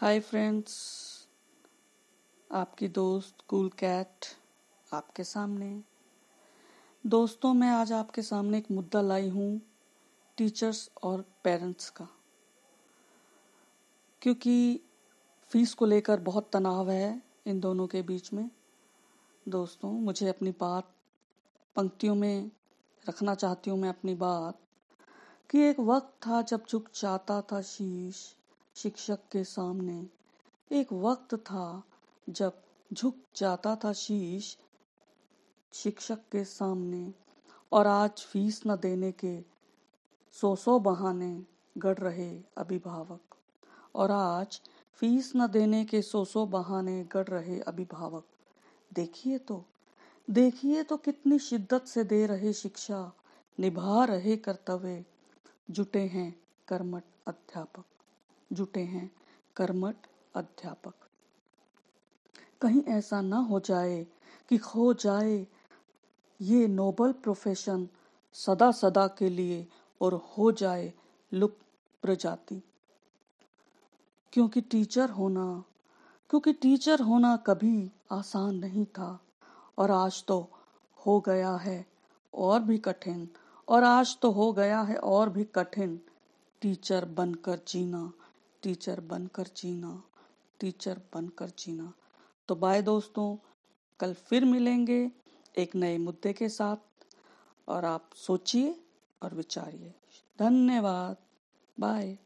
Hi friends आपकी दोस्त cool cat आपके सामने। दोस्तों, मैं आज आपके सामने एक मुद्दा लाई हूँ टीचर्स और पेरेंट्स का। क्योंकि फ़ीस को लेकर बहुत तनाव है इन दोनों के बीच में। दोस्तों, मुझे अपनी बात, पंक्तियों में रखना चाहती हूँ मैं अपनी बात कि एक वक्त था जब झुक जाता था शीश। शिक्षक के सामने। एक वक्त था जब झुक जाता था शीश शिक्षक के सामने और आज फ़ीस न देने के सौ सौ बहाने गढ़ रहे अभिभावक। और आज फ़ीस न देने के सौ सौ बहाने गढ़ रहे अभिभावक। देखिए तो देखिए तो कितनी शिद्दत से दे रहे शिक्षा, निभा रहे कर्तव्य, जुटे हैं कर्मठ अध्यापक। जुटे हैं, कर्मठ अध्यापक। कहीं ऐसा ना हो जाए कि खो जाए ये नोबल प्रोफेशन सदा सदा के लिए और हो जाए लुप्त प्रजाति। क्योंकि टीचर होना, क्योंकि टीचर होना कभी आसान नहीं था और आज तो हो गया है और भी कठिन, और आज तो हो गया है और भी कठिन टीचर बनकर जीना। टीचर बनकर जीना, टीचर बनकर जीना। तो बाय दोस्तों, कल फिर मिलेंगे एक नए मुद्दे के साथ, और आप सोचिए और विचारिए। धन्यवाद। बाय।